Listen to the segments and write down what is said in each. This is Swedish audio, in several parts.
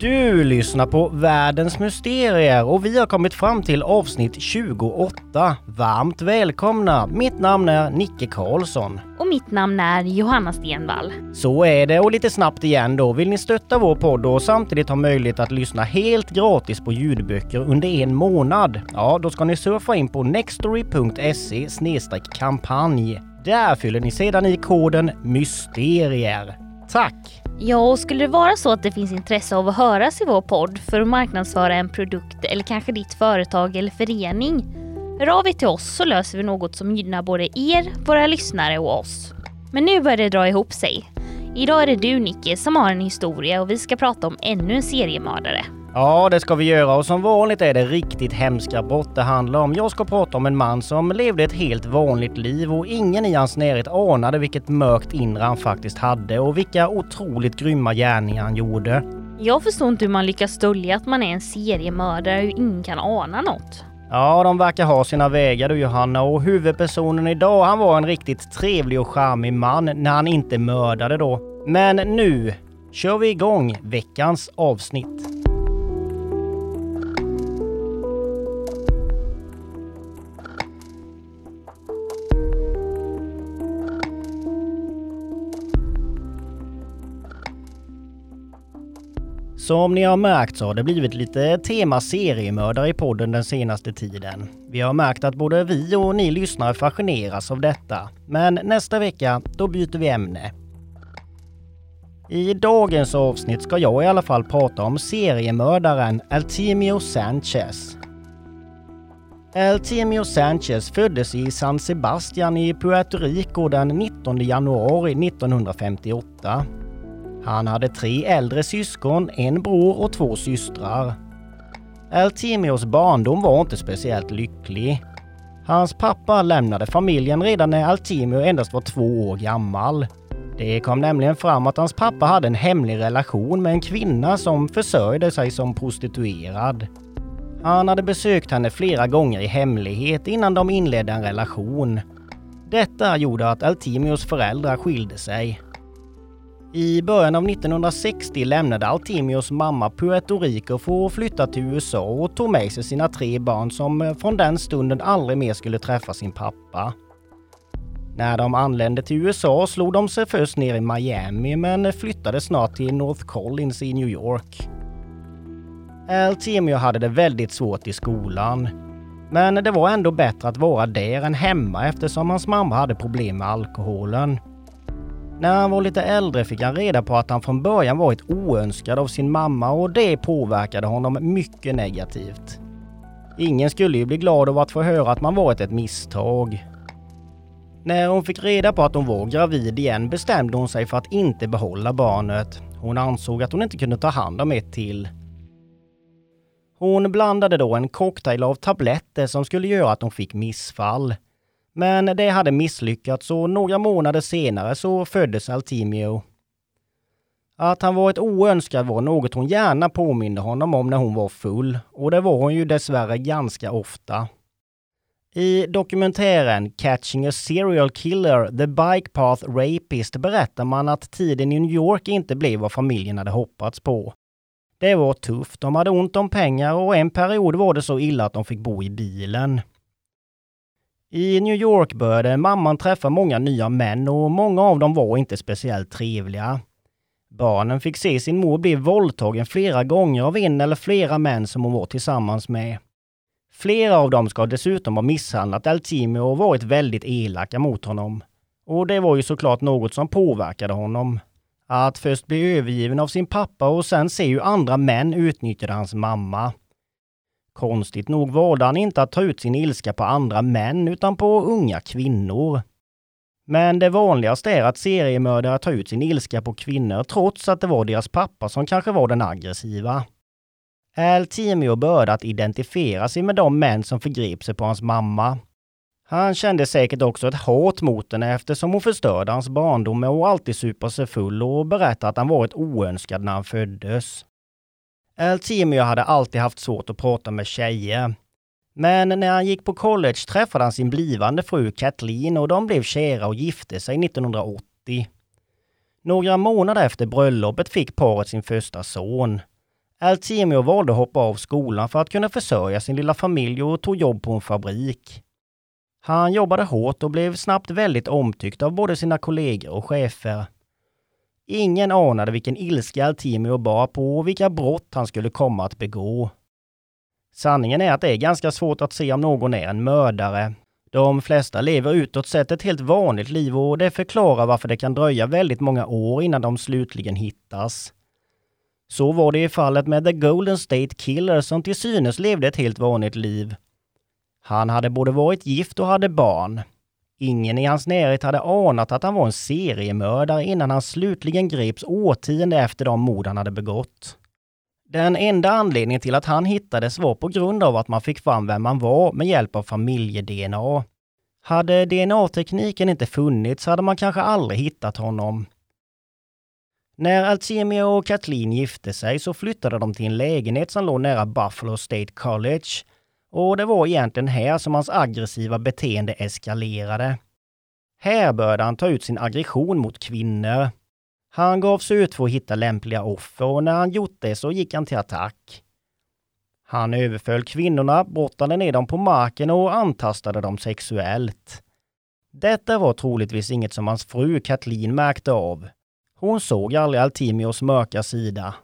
Du lyssnar på Världens Mysterier och vi har kommit fram till avsnitt 28. Varmt välkomna! Mitt namn är Nicke Karlsson. Och mitt namn är Johanna Stenvall. Så är det och lite snabbt igen då. Vill ni stötta vår podd och samtidigt ha möjlighet att lyssna helt gratis på ljudböcker under en månad? Ja, då ska ni surfa in på nextory.se kampanj. Där fyller ni sedan i koden MYSTERIER. Tack! Ja, och skulle det vara så att det finns intresse av att höras i vår podd för att marknadsföra en produkt eller kanske ditt företag eller förening, hör av er till oss så löser vi något som gynnar både er, våra lyssnare och oss. Men nu börjar det dra ihop sig. Idag är det du Nicke som har en historia och vi ska prata om ännu en seriemördare. Ja, det ska vi göra och som vanligt är det riktigt hemska brott det handlar om. Jag ska prata om en man som levde ett helt vanligt liv och ingen i hans närhet anade vilket mörkt inre han faktiskt hade och vilka otroligt grymma gärningar han gjorde. Jag förstår inte hur man lyckas dölja att man är en seriemördare och ingen kan ana något. Ja, de verkar ha sina vägar du Johanna och huvudpersonen idag han var en riktigt trevlig och charmig man när han inte mördade då. Men nu kör vi igång veckans avsnitt. Som ni har märkt så har det blivit lite tema seriemördare i podden den senaste tiden. Vi har märkt att både vi och ni lyssnare fascineras av detta. Men nästa vecka, då byter vi ämne. I dagens avsnitt ska jag i alla fall prata om seriemördaren Altimio Sanchez. Altimio Sanchez föddes i San Sebastian i Puerto Rico den 19 januari 1958 han hade tre äldre syskon, en bror och två systrar. Altimios barndom var inte speciellt lycklig. Hans pappa lämnade familjen redan när Altimio endast var två år gammal. Det kom nämligen fram att hans pappa hade en hemlig relation med en kvinna som försörjde sig som prostituerad. Han hade besökt henne flera gånger i hemlighet innan de inledde en relation. Detta gjorde att Altimios föräldrar skilde sig. I början av 1960 lämnade Altimios mamma Puerto Rico för att flytta till USA och tog med sig sina tre barn som eh, från den stunden aldrig mer skulle träffa sin pappa. När de anlände till USA slog de sig först ner i Miami men flyttade snart till North Collins i New York. Altimio hade det väldigt svårt i skolan. Men det var ändå bättre att vara där än hemma eftersom hans mamma hade problem med alkoholen. När han var lite äldre fick han reda på att han från början varit oönskad av sin mamma och det påverkade honom mycket negativt. Ingen skulle ju bli glad av att få höra att man varit ett misstag. När hon fick reda på att hon var gravid igen bestämde hon sig för att inte behålla barnet. Hon ansåg att hon inte kunde ta hand om ett till. Hon blandade då en cocktail av tabletter som skulle göra att hon fick missfall. Men det hade misslyckats och några månader senare så föddes Altimio. Att han varit oönskad var något hon gärna påminde honom om när hon var full och det var hon ju dessvärre ganska ofta. I dokumentären Catching a Serial Killer, The Bike Path Rapist berättar man att tiden i New York inte blev vad familjen hade hoppats på. Det var tufft, de hade ont om pengar och en period var det så illa att de fick bo i bilen. I New York började mamman träffa många nya män och många av dem var inte speciellt trevliga. Barnen fick se sin mor bli våldtagen flera gånger av en eller flera män som hon var tillsammans med. Flera av dem ska dessutom ha misshandlat Altimi och varit väldigt elaka mot honom. Och det var ju såklart något som påverkade honom. Att först bli övergiven av sin pappa och sen se hur andra män utnyttjade hans mamma. Konstigt nog valde han inte att ta ut sin ilska på andra män utan på unga kvinnor. Men det vanligaste är att seriemördare tar ut sin ilska på kvinnor trots att det var deras pappa som kanske var den aggressiva. Al Timio började att identifiera sig med de män som förgrep sig på hans mamma. Han kände säkert också ett hat mot henne eftersom hon förstörde hans barndom med att alltid supa sig full och berätta att han varit oönskad när han föddes. Äh, Altimio hade alltid haft svårt att prata med tjejer. Men när han gick på college träffade han sin blivande fru Kathleen och de blev kära och gifte sig 1980. Några månader efter bröllopet fick paret sin första son. Äh, Altimio valde att hoppa av skolan för att kunna försörja sin lilla familj och tog jobb på en fabrik. Han jobbade hårt och blev snabbt väldigt omtyckt av både sina kollegor och chefer. Ingen anade vilken ilska Altimio bar på och vilka brott han skulle komma att begå. Sanningen är att det är ganska svårt att se om någon är en mördare. De flesta lever utåt sett ett helt vanligt liv och det förklarar varför det kan dröja väldigt många år innan de slutligen hittas. Så var det i fallet med The Golden State Killer som till synes levde ett helt vanligt liv. Han hade både varit gift och hade barn. Ingen i hans närhet hade anat att han var en seriemördare innan han slutligen greps årtionde efter de mord han hade begått. Den enda anledningen till att han hittades var på grund av att man fick fram vem han var med hjälp av familje-DNA. Hade DNA-tekniken inte funnits hade man kanske aldrig hittat honom. När Alzheimer och Kathleen gifte sig så flyttade de till en lägenhet som låg nära Buffalo State College. Och det var egentligen här som hans aggressiva beteende eskalerade. Här började han ta ut sin aggression mot kvinnor. Han gav sig ut för att hitta lämpliga offer och när han gjort det så gick han till attack. Han överföll kvinnorna, brottade ner dem på marken och antastade dem sexuellt. Detta var troligtvis inget som hans fru Kathleen märkte av. Hon såg aldrig Altimios mörka sida.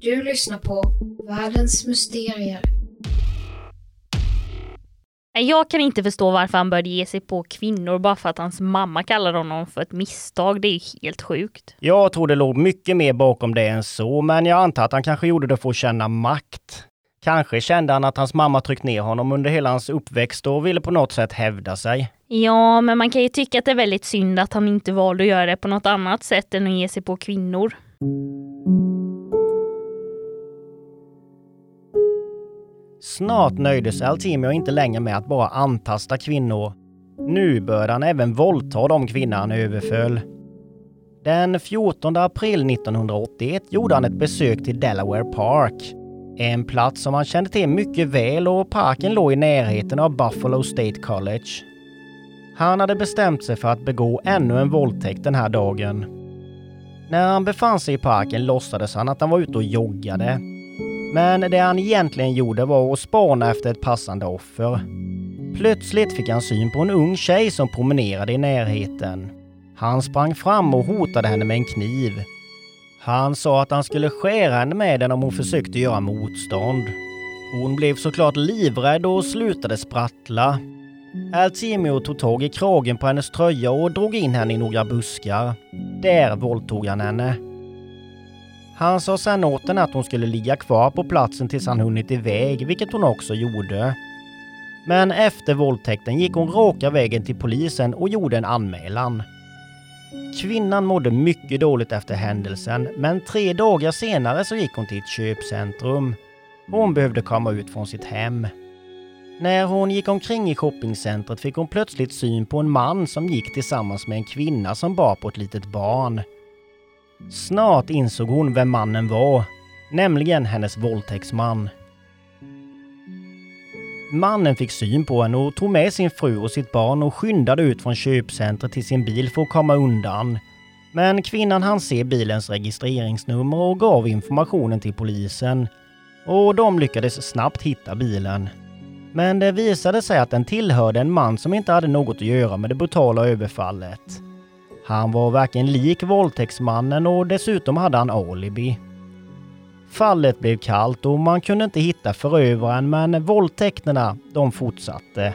Du lyssnar på Världens Mysterier. Jag kan inte förstå varför han började ge sig på kvinnor bara för att hans mamma kallade honom för ett misstag. Det är helt sjukt. Jag tror det låg mycket mer bakom det än så, men jag antar att han kanske gjorde det för att känna makt. Kanske kände han att hans mamma tryckt ner honom under hela hans uppväxt och ville på något sätt hävda sig. Ja, men man kan ju tycka att det är väldigt synd att han inte valde att göra det på något annat sätt än att ge sig på kvinnor. Snart nöjde sig Altimio inte längre med att bara antasta kvinnor. Nu började han även våldta de kvinnor han överföll. Den 14 april 1981 gjorde han ett besök till Delaware Park. En plats som han kände till mycket väl och parken låg i närheten av Buffalo State College. Han hade bestämt sig för att begå ännu en våldtäkt den här dagen. När han befann sig i parken låtsades han att han var ute och joggade men det han egentligen gjorde var att spana efter ett passande offer. Plötsligt fick han syn på en ung tjej som promenerade i närheten. Han sprang fram och hotade henne med en kniv. Han sa att han skulle skära henne med den om hon försökte göra motstånd. Hon blev såklart livrädd och slutade sprattla. Altimio tog tag i kragen på hennes tröja och drog in henne i några buskar. Där våldtog han henne. Han sa sen åt henne att hon skulle ligga kvar på platsen tills han hunnit iväg, vilket hon också gjorde. Men efter våldtäkten gick hon raka vägen till polisen och gjorde en anmälan. Kvinnan mådde mycket dåligt efter händelsen, men tre dagar senare så gick hon till ett köpcentrum. Hon behövde komma ut från sitt hem. När hon gick omkring i shoppingcentret fick hon plötsligt syn på en man som gick tillsammans med en kvinna som bar på ett litet barn. Snart insåg hon vem mannen var, nämligen hennes våldtäktsman. Mannen fick syn på henne och tog med sin fru och sitt barn och skyndade ut från köpcentret till sin bil för att komma undan. Men kvinnan hann se bilens registreringsnummer och gav informationen till polisen. Och de lyckades snabbt hitta bilen. Men det visade sig att den tillhörde en man som inte hade något att göra med det brutala överfallet. Han var varken lik våldtäktsmannen och dessutom hade han alibi. Fallet blev kallt och man kunde inte hitta förövaren men våldtäkterna, de fortsatte.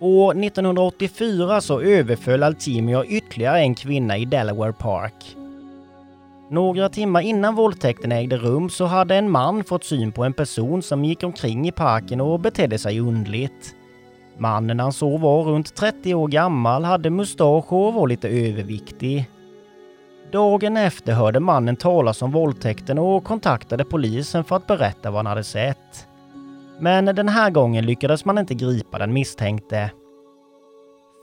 År 1984 så överföll Altimio ytterligare en kvinna i Delaware Park. Några timmar innan våldtäkten ägde rum så hade en man fått syn på en person som gick omkring i parken och betedde sig undligt. Mannen han såg var runt 30 år gammal, hade mustasch och var lite överviktig. Dagen efter hörde mannen talas om våldtäkten och kontaktade polisen för att berätta vad han hade sett. Men den här gången lyckades man inte gripa den misstänkte.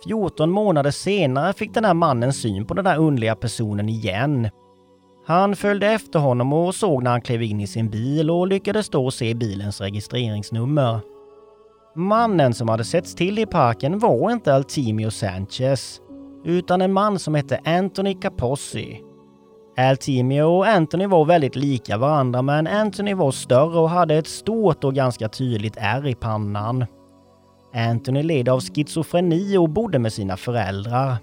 14 månader senare fick den här mannen syn på den där underliga personen igen. Han följde efter honom och såg när han klev in i sin bil och lyckades då se bilens registreringsnummer. Mannen som hade setts till i parken var inte Altimio Sanchez, utan en man som hette Anthony Capossi. Altimio och Anthony var väldigt lika varandra men Anthony var större och hade ett stort och ganska tydligt ärr i pannan. Anthony led av schizofreni och bodde med sina föräldrar.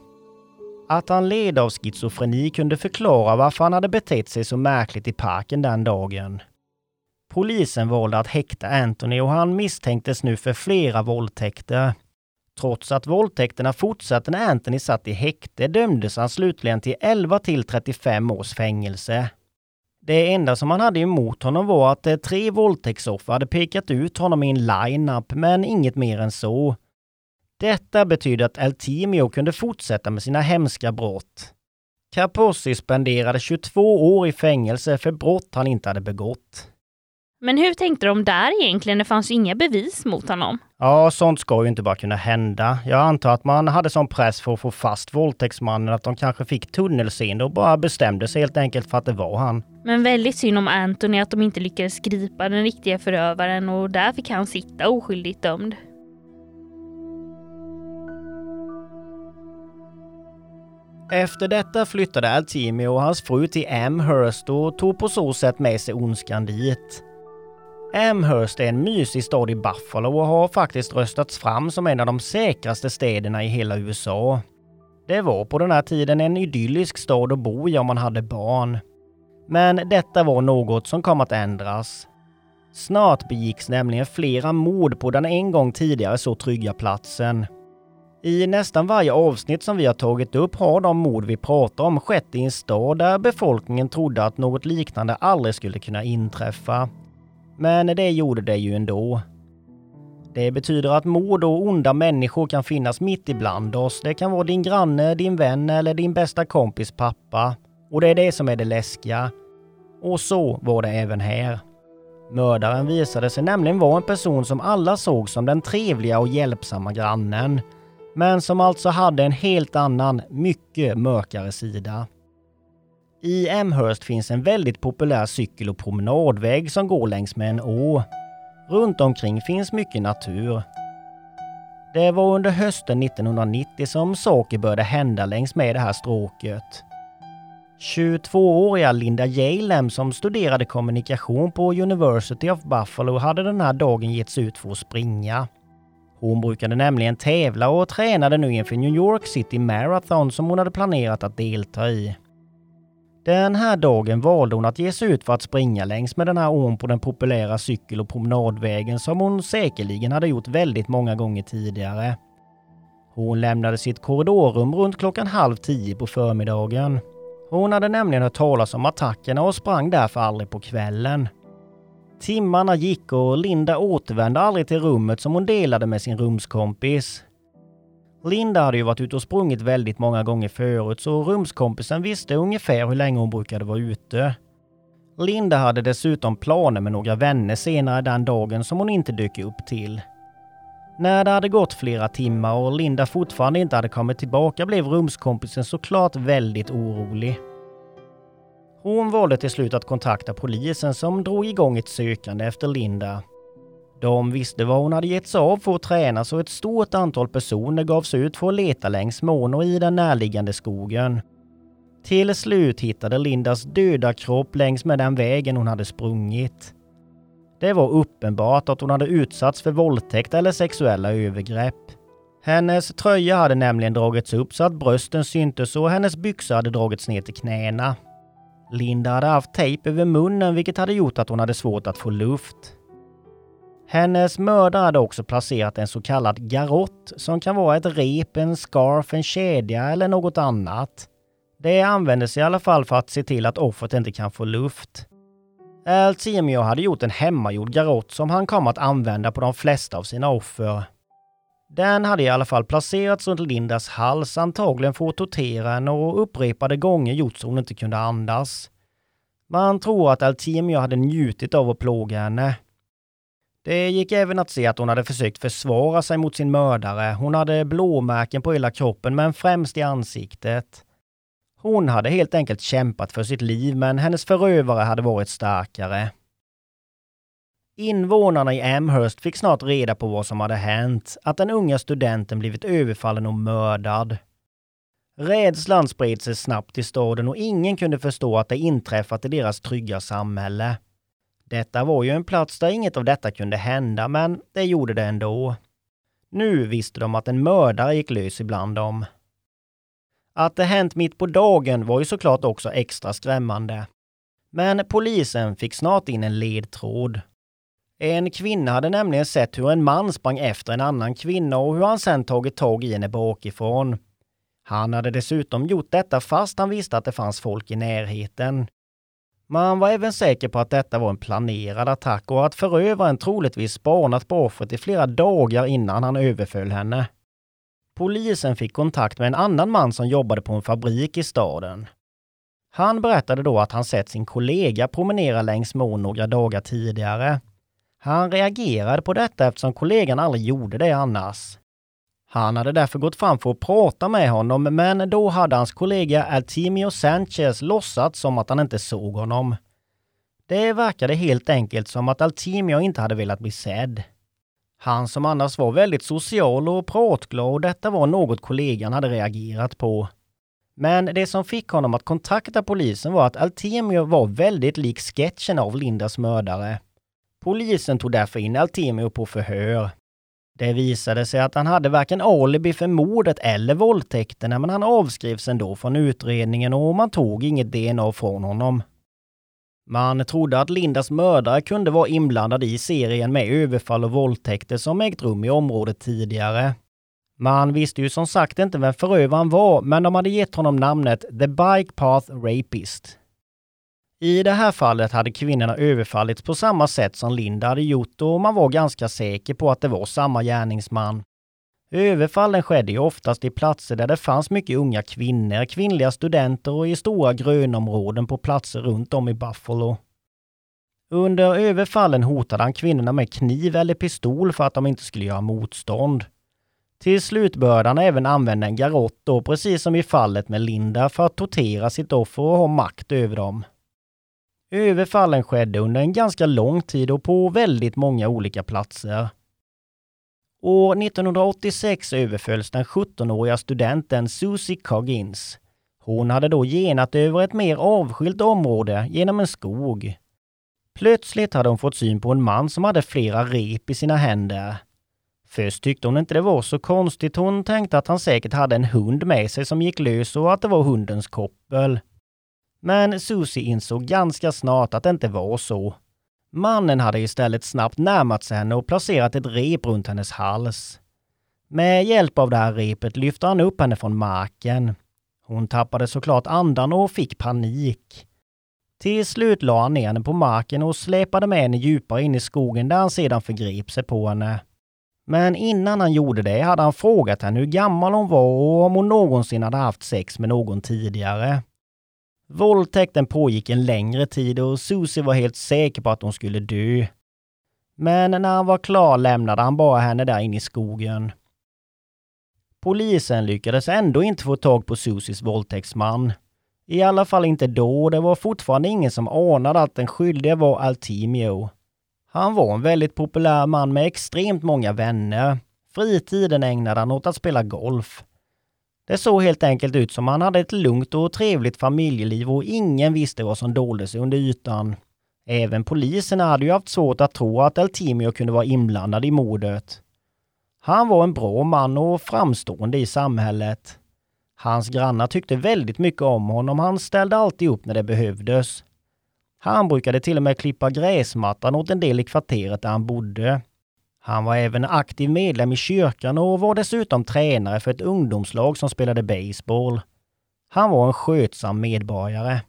Att han led av schizofreni kunde förklara varför han hade betett sig så märkligt i parken den dagen. Polisen valde att häkta Anthony och han misstänktes nu för flera våldtäkter. Trots att våldtäkterna fortsatte när Anthony satt i häkte dömdes han slutligen till 11 till 35 års fängelse. Det enda som han hade emot honom var att eh, tre våldtäktsoffer hade pekat ut honom i en line-up, men inget mer än så. Detta betyder att Altimio kunde fortsätta med sina hemska brott. Kapossi spenderade 22 år i fängelse för brott han inte hade begått. Men hur tänkte de där egentligen? Det fanns ju inga bevis mot honom. Ja, sånt ska ju inte bara kunna hända. Jag antar att man hade sån press för att få fast våldtäktsmannen att de kanske fick tunnelseende och bara bestämde sig helt enkelt för att det var han. Men väldigt synd om Anthony att de inte lyckades gripa den riktiga förövaren och där fick han sitta oskyldigt dömd. Efter detta flyttade Altimi och hans fru till Amherst och tog på så sätt med sig ondskan dit. Amherst är en mysig stad i Buffalo och har faktiskt röstats fram som en av de säkraste städerna i hela USA. Det var på den här tiden en idyllisk stad att bo i om man hade barn. Men detta var något som kom att ändras. Snart begicks nämligen flera mord på den en gång tidigare så trygga platsen. I nästan varje avsnitt som vi har tagit upp har de mord vi pratar om skett i en stad där befolkningen trodde att något liknande aldrig skulle kunna inträffa. Men det gjorde det ju ändå. Det betyder att mord och onda människor kan finnas mitt ibland oss. Det kan vara din granne, din vän eller din bästa kompis pappa. Och det är det som är det läskiga. Och så var det även här. Mördaren visade sig nämligen vara en person som alla såg som den trevliga och hjälpsamma grannen. Men som alltså hade en helt annan, mycket mörkare sida. I Amherst finns en väldigt populär cykel och promenadväg som går längs med en å. Runt omkring finns mycket natur. Det var under hösten 1990 som saker började hända längs med det här stråket. 22-åriga Linda Jalem som studerade kommunikation på University of Buffalo hade den här dagen gett sig ut för att springa. Hon brukade nämligen tävla och tränade nu inför New York City Marathon som hon hade planerat att delta i. Den här dagen valde hon att ge sig ut för att springa längs med den här ån på den populära cykel och promenadvägen som hon säkerligen hade gjort väldigt många gånger tidigare. Hon lämnade sitt korridorrum runt klockan halv tio på förmiddagen. Hon hade nämligen hört talas om attackerna och sprang därför aldrig på kvällen. Timmarna gick och Linda återvände aldrig till rummet som hon delade med sin rumskompis. Linda hade ju varit ute och sprungit väldigt många gånger förut så rumskompisen visste ungefär hur länge hon brukade vara ute. Linda hade dessutom planer med några vänner senare den dagen som hon inte dök upp till. När det hade gått flera timmar och Linda fortfarande inte hade kommit tillbaka blev rumskompisen såklart väldigt orolig. Hon valde till slut att kontakta polisen som drog igång ett sökande efter Linda de visste vad hon hade gett sig av för att träna så ett stort antal personer gav sig ut för att leta längs mån och i den närliggande skogen. Till slut hittade Lindas döda kropp längs med den vägen hon hade sprungit. Det var uppenbart att hon hade utsatts för våldtäkt eller sexuella övergrepp. Hennes tröja hade nämligen dragits upp så att brösten syntes och hennes byxor hade dragits ner till knäna. Linda hade haft tejp över munnen vilket hade gjort att hon hade svårt att få luft. Hennes mördare hade också placerat en så kallad garott som kan vara ett rep, en scarf, en kedja eller något annat. Det användes i alla fall för att se till att offret inte kan få luft. Altimio hade gjort en hemmagjord garott som han kom att använda på de flesta av sina offer. Den hade i alla fall placerats runt Lindas hals, antagligen för att tortera henne och upprepade gånger gjort så hon inte kunde andas. Man tror att Altimio hade njutit av att plåga henne. Det gick även att se att hon hade försökt försvara sig mot sin mördare. Hon hade blåmärken på hela kroppen, men främst i ansiktet. Hon hade helt enkelt kämpat för sitt liv, men hennes förövare hade varit starkare. Invånarna i Amherst fick snart reda på vad som hade hänt, att den unga studenten blivit överfallen och mördad. Rädslan spred sig snabbt i staden och ingen kunde förstå att det inträffat i deras trygga samhälle. Detta var ju en plats där inget av detta kunde hända, men det gjorde det ändå. Nu visste de att en mördare gick lös ibland dem. Att det hänt mitt på dagen var ju såklart också extra skrämmande. Men polisen fick snart in en ledtråd. En kvinna hade nämligen sett hur en man sprang efter en annan kvinna och hur han sen tagit tag i henne bakifrån. Han hade dessutom gjort detta fast han visste att det fanns folk i närheten. Man var även säker på att detta var en planerad attack och att förövaren troligtvis spanat på offret i flera dagar innan han överföll henne. Polisen fick kontakt med en annan man som jobbade på en fabrik i staden. Han berättade då att han sett sin kollega promenera längs mån några dagar tidigare. Han reagerade på detta eftersom kollegan aldrig gjorde det annars. Han hade därför gått fram för att prata med honom, men då hade hans kollega Altimio Sanchez låtsats som att han inte såg honom. Det verkade helt enkelt som att Altimio inte hade velat bli sedd. Han som annars var väldigt social och pratglad och detta var något kollegan hade reagerat på. Men det som fick honom att kontakta polisen var att Altemio var väldigt lik sketchen av Lindas mördare. Polisen tog därför in Altemio på förhör. Det visade sig att han hade varken alibi för mordet eller våldtäkterna men han avskrivs ändå från utredningen och man tog inget DNA från honom. Man trodde att Lindas mördare kunde vara inblandad i serien med överfall och våldtäkter som ägt rum i området tidigare. Man visste ju som sagt inte vem förövaren var, men de hade gett honom namnet The Bike Path Rapist. I det här fallet hade kvinnorna överfallits på samma sätt som Linda hade gjort och man var ganska säker på att det var samma gärningsman. Överfallen skedde ju oftast i platser där det fanns mycket unga kvinnor, kvinnliga studenter och i stora grönområden på platser runt om i Buffalo. Under överfallen hotade han kvinnorna med kniv eller pistol för att de inte skulle göra motstånd. Till slut började han även använda en garott då, precis som i fallet med Linda, för att tortera sitt offer och ha makt över dem. Överfallen skedde under en ganska lång tid och på väldigt många olika platser. År 1986 överfölls den 17-åriga studenten Susie Coggins. Hon hade då genat över ett mer avskilt område genom en skog. Plötsligt hade hon fått syn på en man som hade flera rep i sina händer. Först tyckte hon inte det var så konstigt. Hon tänkte att han säkert hade en hund med sig som gick lös och att det var hundens koppel. Men Susie insåg ganska snart att det inte var så. Mannen hade istället snabbt närmat sig henne och placerat ett rep runt hennes hals. Med hjälp av det här repet lyfte han upp henne från marken. Hon tappade såklart andan och fick panik. Till slut la han ner henne på marken och släpade med henne djupare in i skogen där han sedan förgrep sig på henne. Men innan han gjorde det hade han frågat henne hur gammal hon var och om hon någonsin hade haft sex med någon tidigare. Våldtäkten pågick en längre tid och Susie var helt säker på att hon skulle dö. Men när han var klar lämnade han bara henne där inne i skogen. Polisen lyckades ändå inte få tag på Susies våldtäktsman. I alla fall inte då, det var fortfarande ingen som anade att den skyldige var Altimio. Han var en väldigt populär man med extremt många vänner. Fritiden ägnade han åt att spela golf. Det såg helt enkelt ut som han hade ett lugnt och trevligt familjeliv och ingen visste vad som dolde sig under ytan. Även poliserna hade ju haft svårt att tro att Altimio kunde vara inblandad i mordet. Han var en bra man och framstående i samhället. Hans grannar tyckte väldigt mycket om honom. Han ställde alltid upp när det behövdes. Han brukade till och med klippa gräsmattan åt en del i kvarteret där han bodde. Han var även aktiv medlem i kyrkan och var dessutom tränare för ett ungdomslag som spelade baseball. Han var en skötsam medborgare.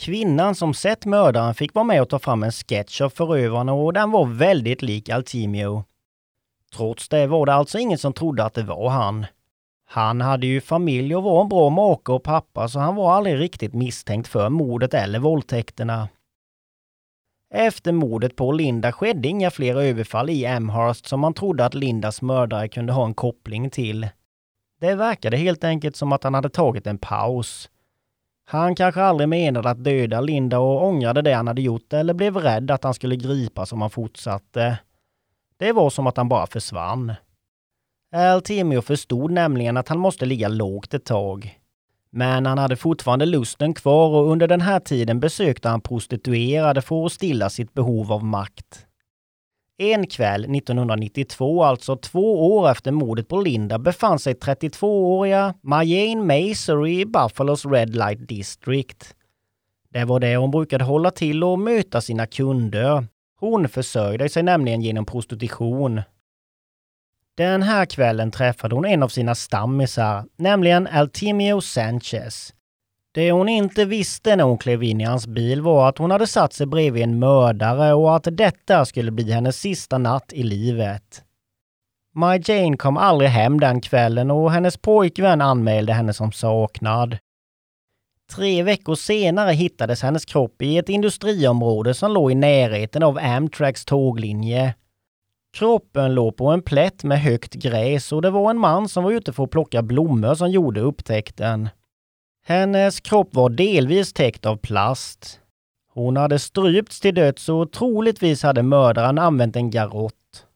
Kvinnan som sett mördaren fick vara med och ta fram en sketch av förövarna och den var väldigt lik Altimio. Trots det var det alltså ingen som trodde att det var han. Han hade ju familj och var en bra make och pappa så han var aldrig riktigt misstänkt för mordet eller våldtäkterna. Efter mordet på Linda skedde inga fler överfall i Amherst som man trodde att Lindas mördare kunde ha en koppling till. Det verkade helt enkelt som att han hade tagit en paus. Han kanske aldrig menade att döda Linda och ångrade det han hade gjort eller blev rädd att han skulle gripas om han fortsatte. Det var som att han bara försvann. Altemio förstod nämligen att han måste ligga lågt ett tag. Men han hade fortfarande lusten kvar och under den här tiden besökte han prostituerade för att stilla sitt behov av makt. En kväll 1992, alltså två år efter mordet på Linda, befann sig 32-åriga Majane Maser i Buffalos Red Light District. Det var det hon brukade hålla till och möta sina kunder. Hon försörjde sig nämligen genom prostitution. Den här kvällen träffade hon en av sina stammisar, nämligen Altimio Sanchez. Det hon inte visste när hon klev in i hans bil var att hon hade satt sig bredvid en mördare och att detta skulle bli hennes sista natt i livet. My Jane kom aldrig hem den kvällen och hennes pojkvän anmälde henne som saknad. Tre veckor senare hittades hennes kropp i ett industriområde som låg i närheten av Amtraks tåglinje. Kroppen låg på en plätt med högt gräs och det var en man som var ute för att plocka blommor som gjorde upptäckten. Hennes kropp var delvis täckt av plast. Hon hade strypts till döds och troligtvis hade mördaren använt en garott.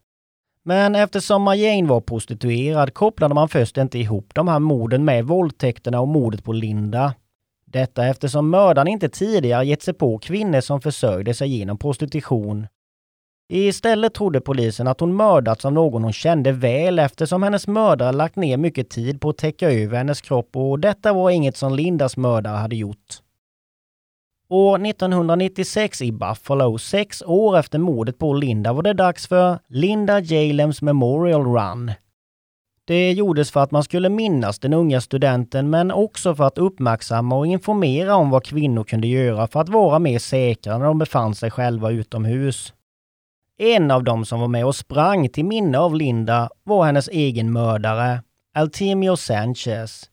Men eftersom Majane var prostituerad kopplade man först inte ihop de här morden med våldtäkterna och mordet på Linda. Detta eftersom mördaren inte tidigare gett sig på kvinnor som försörjde sig genom prostitution. Istället trodde polisen att hon mördats av någon hon kände väl eftersom hennes mördare lagt ner mycket tid på att täcka över hennes kropp och detta var inget som Lindas mördare hade gjort. År 1996 i Buffalo, sex år efter mordet på Linda, var det dags för Linda Jalems Memorial Run. Det gjordes för att man skulle minnas den unga studenten men också för att uppmärksamma och informera om vad kvinnor kunde göra för att vara mer säkra när de befann sig själva utomhus. En av dem som var med och sprang till minne av Linda var hennes egen mördare, Altimio Sanchez.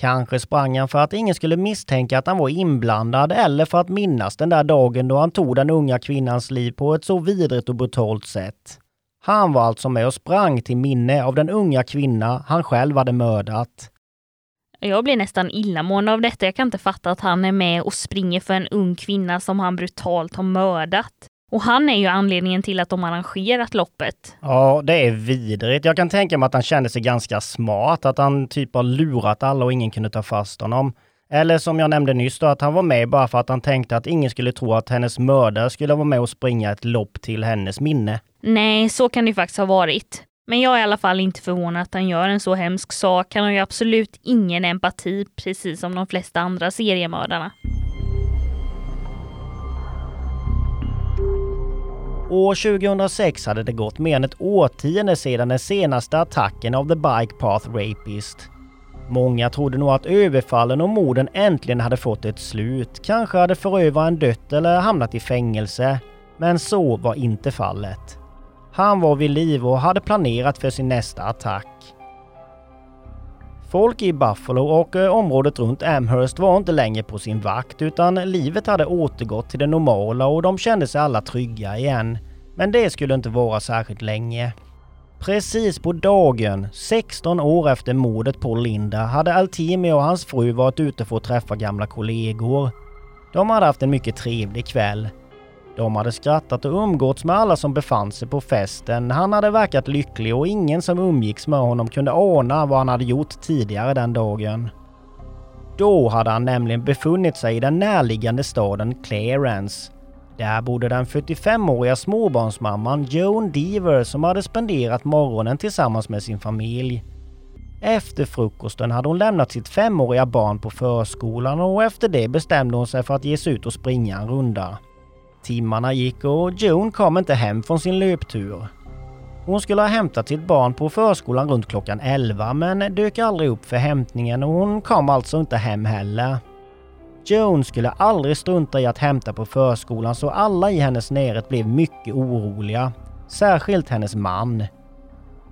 Kanske sprang han för att ingen skulle misstänka att han var inblandad eller för att minnas den där dagen då han tog den unga kvinnans liv på ett så vidrigt och brutalt sätt. Han var alltså med och sprang till minne av den unga kvinna han själv hade mördat. Jag blir nästan illamående av detta. Jag kan inte fatta att han är med och springer för en ung kvinna som han brutalt har mördat. Och han är ju anledningen till att de arrangerat loppet. Ja, det är vidrigt. Jag kan tänka mig att han kände sig ganska smart, att han typ har lurat alla och ingen kunde ta fast honom. Eller som jag nämnde nyss då, att han var med bara för att han tänkte att ingen skulle tro att hennes mördare skulle vara med och springa ett lopp till hennes minne. Nej, så kan det faktiskt ha varit. Men jag är i alla fall inte förvånad att han gör en så hemsk sak. Han har ju absolut ingen empati, precis som de flesta andra seriemördarna. År 2006 hade det gått mer än ett årtionde sedan den senaste attacken av The Bike Path Rapist. Många trodde nog att överfallen och morden äntligen hade fått ett slut. Kanske hade förövaren dött eller hamnat i fängelse. Men så var inte fallet. Han var vid liv och hade planerat för sin nästa attack. Folk i Buffalo och eh, området runt Amherst var inte längre på sin vakt utan livet hade återgått till det normala och de kände sig alla trygga igen. Men det skulle inte vara särskilt länge. Precis på dagen, 16 år efter mordet på Linda, hade Altimi och hans fru varit ute för att träffa gamla kollegor. De hade haft en mycket trevlig kväll. De hade skrattat och umgåtts med alla som befann sig på festen. Han hade verkat lycklig och ingen som umgicks med honom kunde ana vad han hade gjort tidigare den dagen. Då hade han nämligen befunnit sig i den närliggande staden Clarence. Där bodde den 45-åriga småbarnsmamman Joan Deaver som hade spenderat morgonen tillsammans med sin familj. Efter frukosten hade hon lämnat sitt femåriga barn på förskolan och efter det bestämde hon sig för att ge sig ut och springa en runda. Timmarna gick och Joan kom inte hem från sin löptur. Hon skulle ha hämtat sitt barn på förskolan runt klockan 11 men dök aldrig upp för hämtningen och hon kom alltså inte hem heller. Joan skulle aldrig strunta i att hämta på förskolan så alla i hennes närhet blev mycket oroliga. Särskilt hennes man.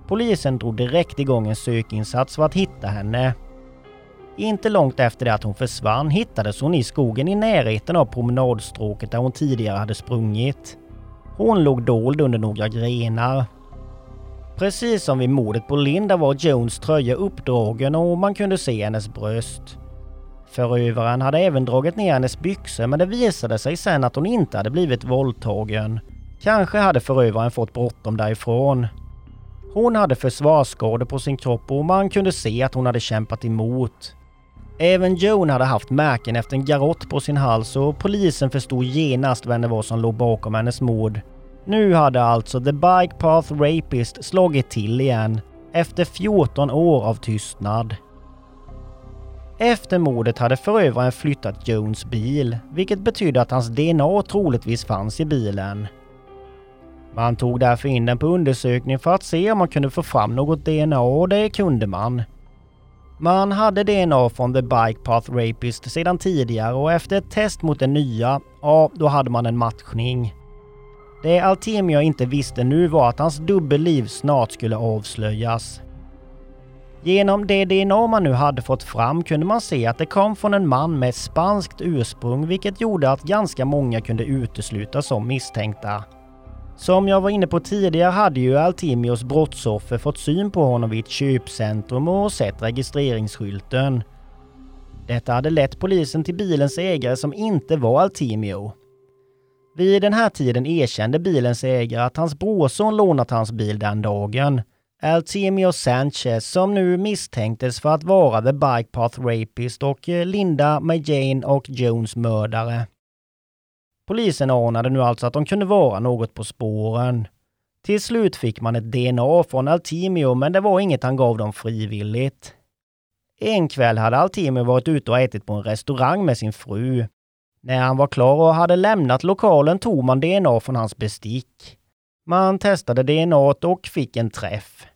Polisen drog direkt igång en sökinsats för att hitta henne. Inte långt efter det att hon försvann hittades hon i skogen i närheten av promenadstråket där hon tidigare hade sprungit. Hon låg dold under några grenar. Precis som vid mordet på Linda var Jones tröja uppdragen och man kunde se hennes bröst. Förövaren hade även dragit ner hennes byxor men det visade sig sen att hon inte hade blivit våldtagen. Kanske hade förövaren fått bråttom därifrån. Hon hade försvarsskador på sin kropp och man kunde se att hon hade kämpat emot. Även Joan hade haft märken efter en garott på sin hals och polisen förstod genast vem det var som låg bakom hennes mord. Nu hade alltså The Bike Path Rapist slagit till igen efter 14 år av tystnad. Efter mordet hade förövaren flyttat Jones bil, vilket betydde att hans DNA troligtvis fanns i bilen. Man tog därför in den på undersökning för att se om man kunde få fram något DNA och det kunde man. Man hade DNA från The Bike Path Rapist sedan tidigare och efter ett test mot den nya, ja, då hade man en matchning. Det Altemio inte visste nu var att hans dubbelliv snart skulle avslöjas. Genom det DNA man nu hade fått fram kunde man se att det kom från en man med spanskt ursprung vilket gjorde att ganska många kunde uteslutas som misstänkta. Som jag var inne på tidigare hade ju Altimios brottsoffer fått syn på honom vid ett köpcentrum och sett registreringsskylten. Detta hade lett polisen till bilens ägare som inte var Altimio. Vid den här tiden erkände bilens ägare att hans brorson lånat hans bil den dagen. Altimio Sanchez som nu misstänktes för att vara The Bike Path Rapist och eh, Linda Majane och Jones mördare. Polisen anade nu alltså att de kunde vara något på spåren. Till slut fick man ett DNA från Altimio men det var inget han gav dem frivilligt. En kväll hade Altimio varit ute och ätit på en restaurang med sin fru. När han var klar och hade lämnat lokalen tog man DNA från hans bestick. Man testade DNA och fick en träff.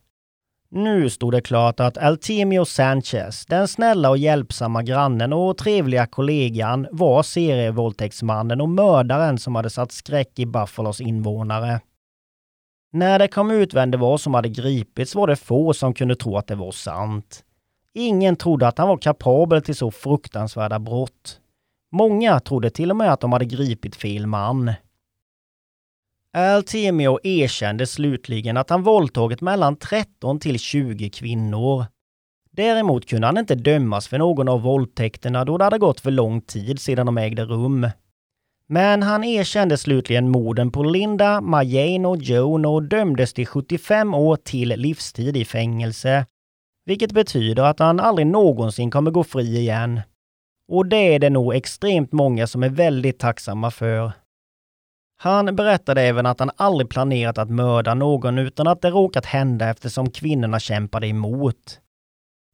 Nu stod det klart att Altimio Sanchez, den snälla och hjälpsamma grannen och trevliga kollegan, var serievåldtäktsmannen och mördaren som hade satt skräck i Buffalos invånare. När det kom ut vem det var som hade gripits var det få som kunde tro att det var sant. Ingen trodde att han var kapabel till så fruktansvärda brott. Många trodde till och med att de hade gripit fel man. Altemio erkände slutligen att han våldtagit mellan 13 till 20 kvinnor. Däremot kunde han inte dömas för någon av våldtäkterna då det hade gått för lång tid sedan de ägde rum. Men han erkände slutligen morden på Linda, Majane och Joan och dömdes till 75 år till livstid i fängelse. Vilket betyder att han aldrig någonsin kommer gå fri igen. Och det är det nog extremt många som är väldigt tacksamma för. Han berättade även att han aldrig planerat att mörda någon utan att det råkat hända eftersom kvinnorna kämpade emot.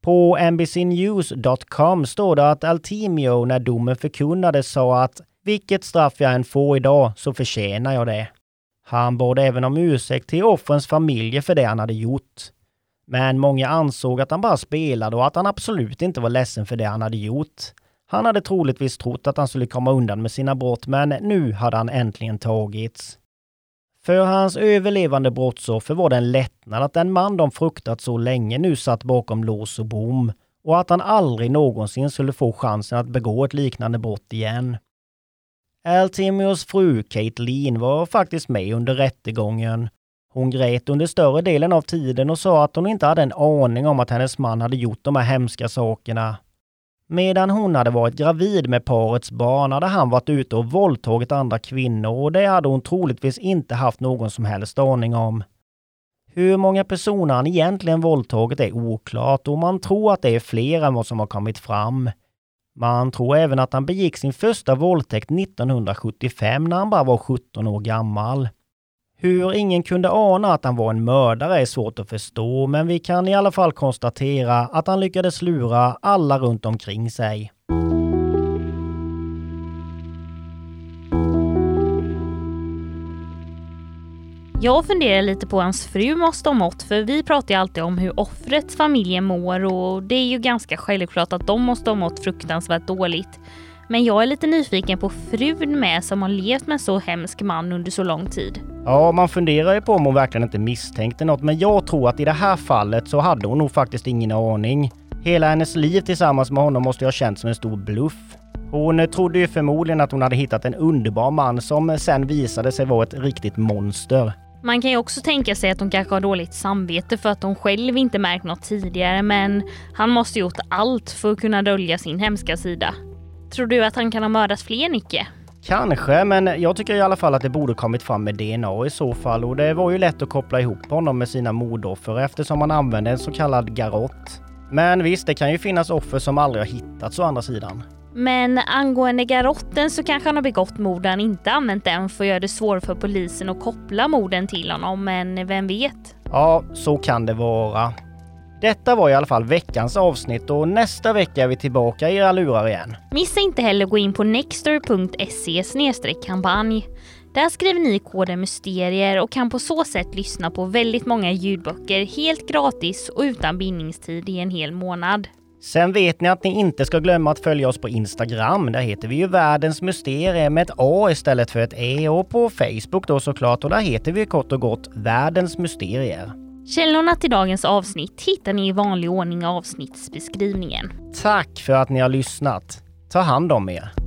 På NBCnews.com står det att Altimio när domen förkunnades sa att vilket straff jag än får idag så förtjänar jag det. Han bad även om ursäkt till offrens familjer för det han hade gjort. Men många ansåg att han bara spelade och att han absolut inte var ledsen för det han hade gjort. Han hade troligtvis trott att han skulle komma undan med sina brott, men nu hade han äntligen tagits. För hans överlevande brottsoffer var det en lättnad att den man de fruktat så länge nu satt bakom lås och bom och att han aldrig någonsin skulle få chansen att begå ett liknande brott igen. Altimios fru Kate Lean var faktiskt med under rättegången. Hon grät under större delen av tiden och sa att hon inte hade en aning om att hennes man hade gjort de här hemska sakerna. Medan hon hade varit gravid med parets barn hade han varit ute och våldtagit andra kvinnor och det hade hon troligtvis inte haft någon som helst aning om. Hur många personer han egentligen våldtagit är oklart och man tror att det är fler än vad som har kommit fram. Man tror även att han begick sin första våldtäkt 1975 när han bara var 17 år gammal. Hur ingen kunde ana att han var en mördare är svårt att förstå, men vi kan i alla fall konstatera att han lyckades lura alla runt omkring sig. Jag funderar lite på hans fru måste ha mått, för vi pratar ju alltid om hur offrets familj mår och det är ju ganska självklart att de måste ha mått fruktansvärt dåligt. Men jag är lite nyfiken på frun med som har levt med en så hemsk man under så lång tid. Ja, man funderar ju på om hon verkligen inte misstänkte något, men jag tror att i det här fallet så hade hon nog faktiskt ingen aning. Hela hennes liv tillsammans med honom måste ju ha känts som en stor bluff. Hon trodde ju förmodligen att hon hade hittat en underbar man som sen visade sig vara ett riktigt monster. Man kan ju också tänka sig att hon kanske har dåligt samvete för att hon själv inte märkt något tidigare men han måste gjort allt för att kunna dölja sin hemska sida. Tror du att han kan ha mördat fler Nicke? Kanske, men jag tycker i alla fall att det borde kommit fram med DNA i så fall och det var ju lätt att koppla ihop honom med sina mordoffer eftersom han använde en så kallad garott. Men visst, det kan ju finnas offer som aldrig har hittats å andra sidan. Men angående garotten så kanske han har begått mord han inte använt den för att göra det svårt för polisen att koppla morden till honom, men vem vet? Ja, så kan det vara. Detta var i alla fall veckans avsnitt och nästa vecka är vi tillbaka i era lurar igen. Missa inte heller att gå in på nextor.se kampanj. Där skriver ni koden mysterier och kan på så sätt lyssna på väldigt många ljudböcker helt gratis och utan bindningstid i en hel månad. Sen vet ni att ni inte ska glömma att följa oss på Instagram. Där heter vi ju Världens Mysterier med ett A istället för ett E och på Facebook då såklart och där heter vi kort och gott Världens Mysterier. Källorna till dagens avsnitt hittar ni i vanlig ordning i avsnittsbeskrivningen. Tack för att ni har lyssnat. Ta hand om er.